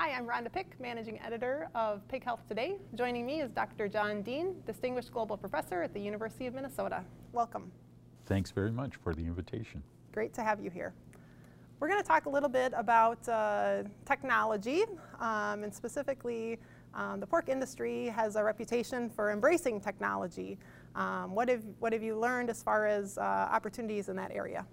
Hi, I'm Rhonda Pick, Managing Editor of Pig Health Today. Joining me is Dr. John Deen, Distinguished Global Professor at the University of Minnesota. Welcome. Thanks very much for the invitation. Great to have you here. We're going to talk a little bit about uh, technology um, and specifically um, the pork industry has a reputation for embracing technology. Um, what, have, what have you learned as far as uh, opportunities in that area?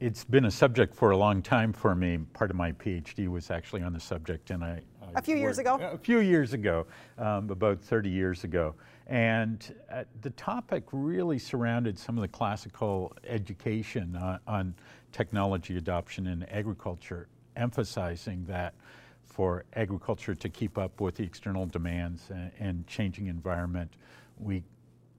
It's been a subject for a long time for me. Part of my PhD was actually on the subject, and I, I a few years ago. A few years ago, um, about 30 years ago, and uh, the topic really surrounded some of the classical education uh, on technology adoption in agriculture, emphasizing that for agriculture to keep up with the external demands and, and changing environment, we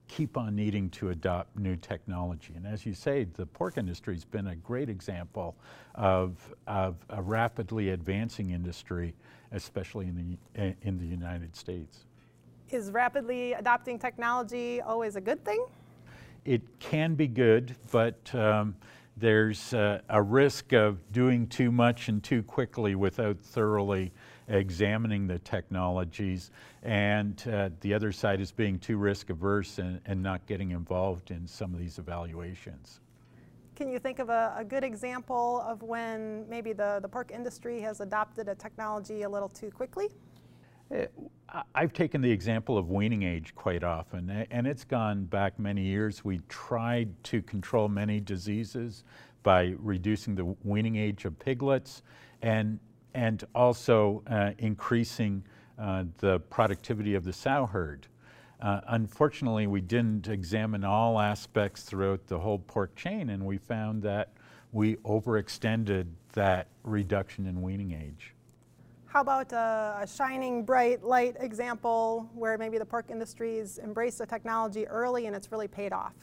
keep on needing to adopt new technology. And as you say, the pork industry has been a great example of, of a rapidly advancing industry, especially in the, in the United States. Is rapidly adopting technology always a good thing? It can be good, but um, there's uh, a risk of doing too much and too quickly without thoroughly examining the technologies, and uh, the other side is being too risk averse and, and, not getting involved in some of these evaluations. Can you think of a, a, good example of when maybe the, the pork industry has adopted a technology a little too quickly? Uh, I've taken the example of weaning age quite often, and it's gone back many years. We tried to control many diseases by reducing the weaning age of piglets, and and also uh, increasing uh, the productivity of the sow herd. Uh, unfortunately, we didn't examine all aspects throughout the whole pork chain, and we found that we overextended that reduction in weaning age. How about a, a, shining bright light example where maybe the pork industry's embraced the technology early and it's really paid off?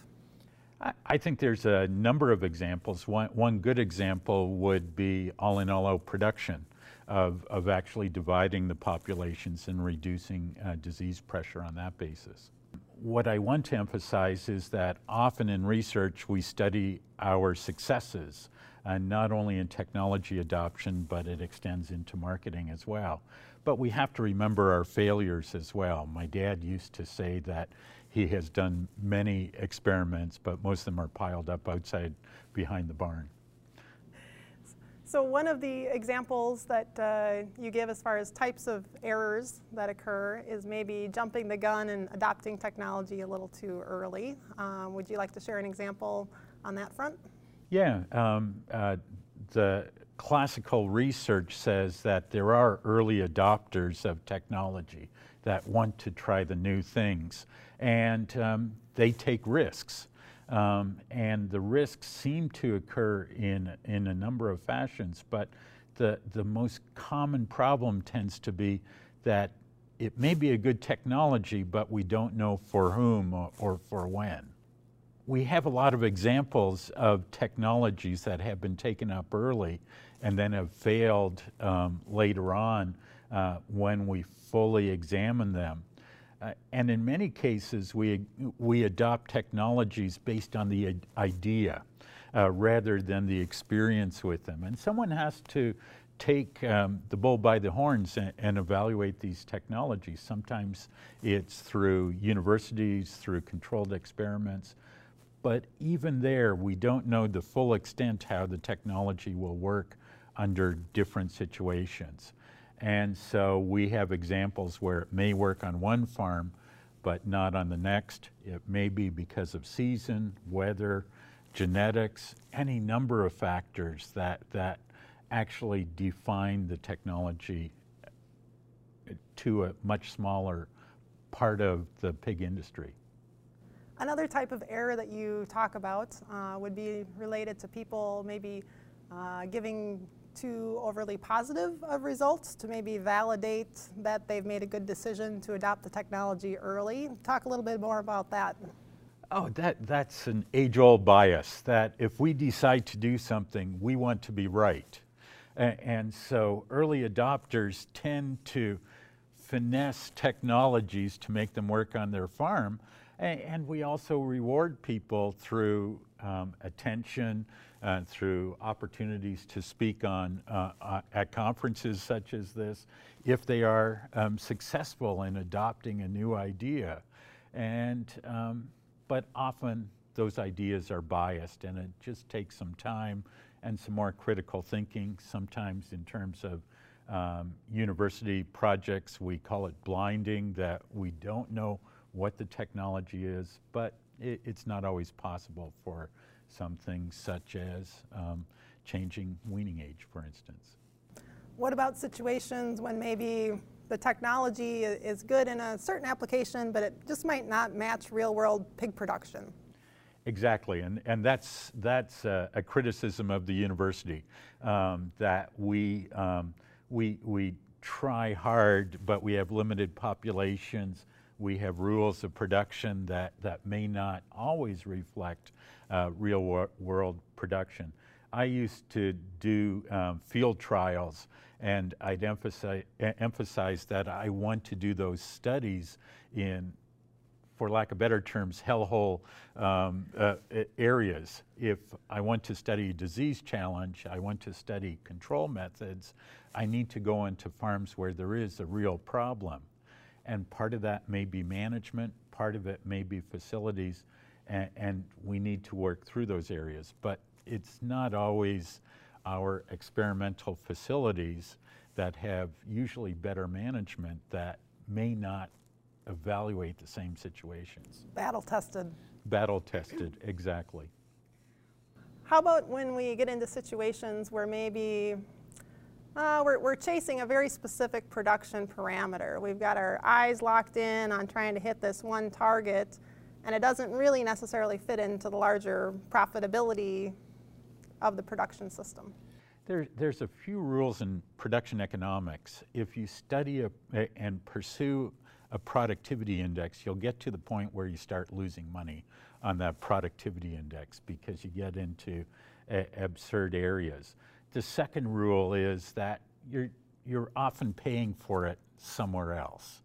I think there's a number of examples. One, one good example would be all in all production of, of actually dividing the populations and reducing uh, disease pressure on that basis. What I want to emphasize is that often in research we study our successes, and not only in technology adoption, but it extends into marketing as well. But we have to remember our failures as well. My dad used to say that he has done many experiments, but most of them are piled up outside behind the barn. So one of the examples that uh, you give as far as types of errors that occur is maybe jumping the gun and adopting technology a little too early. Um, would you like to share an example on that front? Yeah, um, uh, the classical research says that there are early adopters of technology that want to try the new things, and um, they take risks. Um, and the risks seem to occur in, in a number of fashions, but the, the most common problem tends to be that it may be a good technology, but we don't know for whom or, or for when. We have a lot of examples of technologies that have been taken up early and then have failed um, later on uh, when we fully examine them. Uh, and in many cases, we, we adopt technologies based on the idea uh, rather than the experience with them. And someone has to take um, the bull by the horns and, and, evaluate these technologies. Sometimes it's through universities, through controlled experiments. But even there, we don't know the full extent how the technology will work under different situations. And so we have examples where it may work on one farm, but not on the next. It may be because of season, weather, genetics, any number of factors that, that actually define the technology to a much smaller part of the pig industry. Another type of error that you talk about uh, would be related to people maybe uh, giving too overly positive of results to maybe validate that they've made a good decision to adopt the technology early. Talk a little bit more about that. Oh, that, that's an age-old bias, that if we decide to do something, we want to be right. And, and so early adopters tend to finesse technologies to make them work on their farm. And, we also reward people through um, attention, through opportunities to speak on uh, uh, at conferences such as this, if they are um, successful in adopting a new idea. And um, but often those ideas are biased, and it just takes some time and some more critical thinking. Sometimes in terms of um, university projects, we call it blinding, that we don't know what the technology is, but it, it's not always possible for some things such as um, changing weaning age, for instance. What about situations when maybe the technology is good in a certain application, but it just might not match real world pig production? Exactly, and, and that's, that's a, a criticism of the university, um, that we, um, we, we try hard, but we have limited populations. We have rules of production that, that may not always reflect uh, real wor world production. I used to do um, field trials, and I'd emphasize, emphasize that I want to do those studies in for lack of better terms, hellhole um, uh, areas. If I want to study disease challenge, I want to study control methods, I need to go into farms where there is a real problem. And part of that may be management, part of it may be facilities, and, and we need to work through those areas. But it's not always our experimental facilities that have usually better management that may not evaluate the same situations. Battle tested. Battle tested, exactly. How about when we get into situations where maybe uh, we're, we're chasing a very specific production parameter? We've got our eyes locked in on trying to hit this one target, and it doesn't really necessarily fit into the larger profitability of the production system. There, there's a few rules in production economics. If you study a, a, and pursue a productivity index, you'll get to the point where you start losing money on that productivity index because you get into absurd areas. The second rule is that you're, you're often paying for it somewhere else.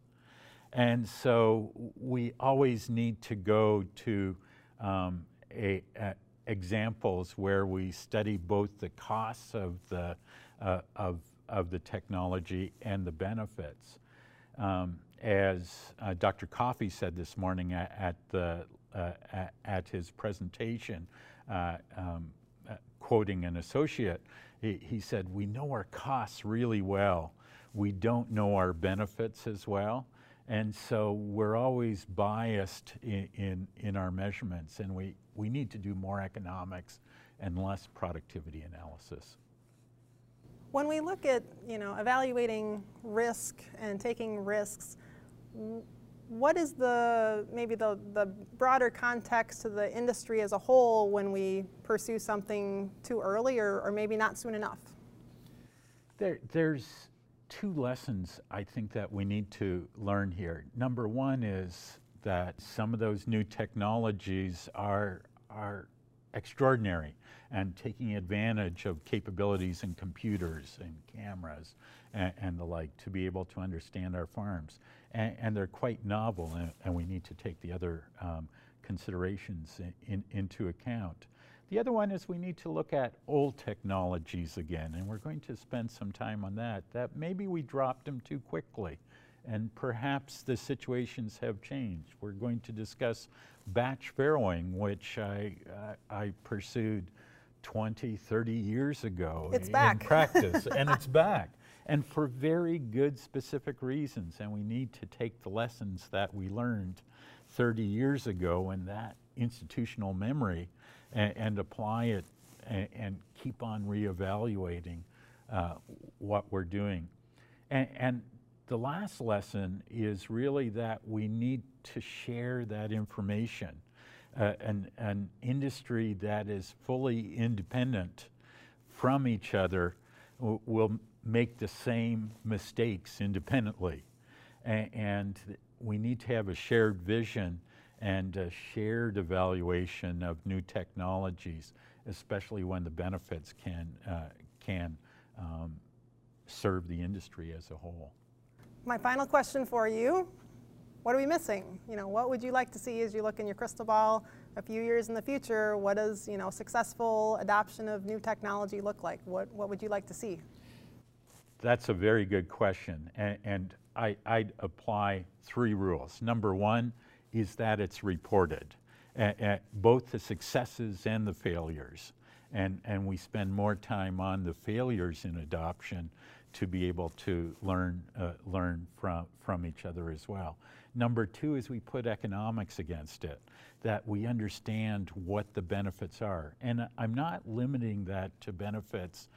And so we always need to go to um, a, a examples where we study both the costs of the, uh, of, of the technology and the benefits. Um, as uh, Dr. Coffey said this morning at, at the, uh, at, at, his presentation, uh, um, uh, quoting an associate, he, he, said, We know our costs really well. We don't know our benefits as well. And so we're always biased in, in, in our measurements, and we, we need to do more economics and less productivity analysis. When we look at you know, evaluating risk and taking risks, what is the maybe the, the broader context to the industry as a whole when we pursue something too early or, or maybe not soon enough? There, there's two lessons I think that we need to learn here. Number one is that some of those new technologies are, are extraordinary and taking advantage of capabilities in computers and cameras and, and the like to be able to understand our farms and, and they're quite novel, and, and, we need to take the other um, considerations in, in, into account. The other one is we need to look at old technologies again, and we're going to spend some time on that, that maybe we dropped them too quickly, and perhaps the situations have changed. We're going to discuss batch farrowing, which I, uh, I pursued 20, 30 years ago it's in back. practice, and it's back and for very good specific reasons. And we need to take the lessons that we learned 30 years ago in that institutional memory and, and apply it and, and, keep on reevaluating uh, what we're doing. And, and the last lesson is really that we need to share that information. Uh, an, an industry that is fully independent from each other will make the same mistakes independently. A and we need to have a shared vision and a shared evaluation of new technologies, especially when the benefits can, uh, can um, serve the industry as a whole. My final question for you what are we missing? You know, what would you like to see as you look in your crystal ball a few years in the future? What does, you know, successful adoption of new technology look like? What, what would you like to see? That's a very good question. And, and I, I'd apply three rules. Number one is that it's reported, both the successes and the failures. And, and we spend more time on the failures in adoption to be able to learn, uh, learn from, from each other as well. Number two is we put economics against it, that we understand what the benefits are. And I'm not limiting that to benefits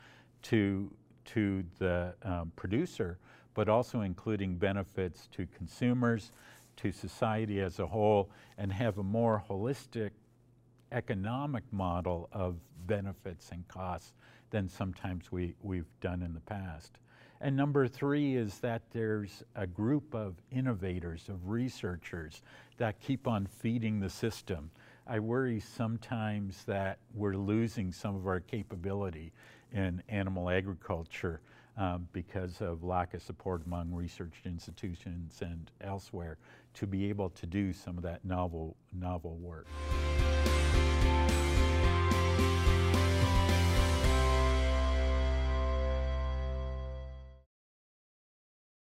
to, to the um, producer, but also including benefits to consumers, to society as a whole, and have a more holistic economic model of benefits and costs than sometimes we, we've done in the past. And number three is that there's a group of innovators, of researchers that keep on feeding the system. I worry sometimes that we're losing some of our capability in animal agriculture um, because of lack of support among research institutions and elsewhere to be able to do some of that novel, novel work.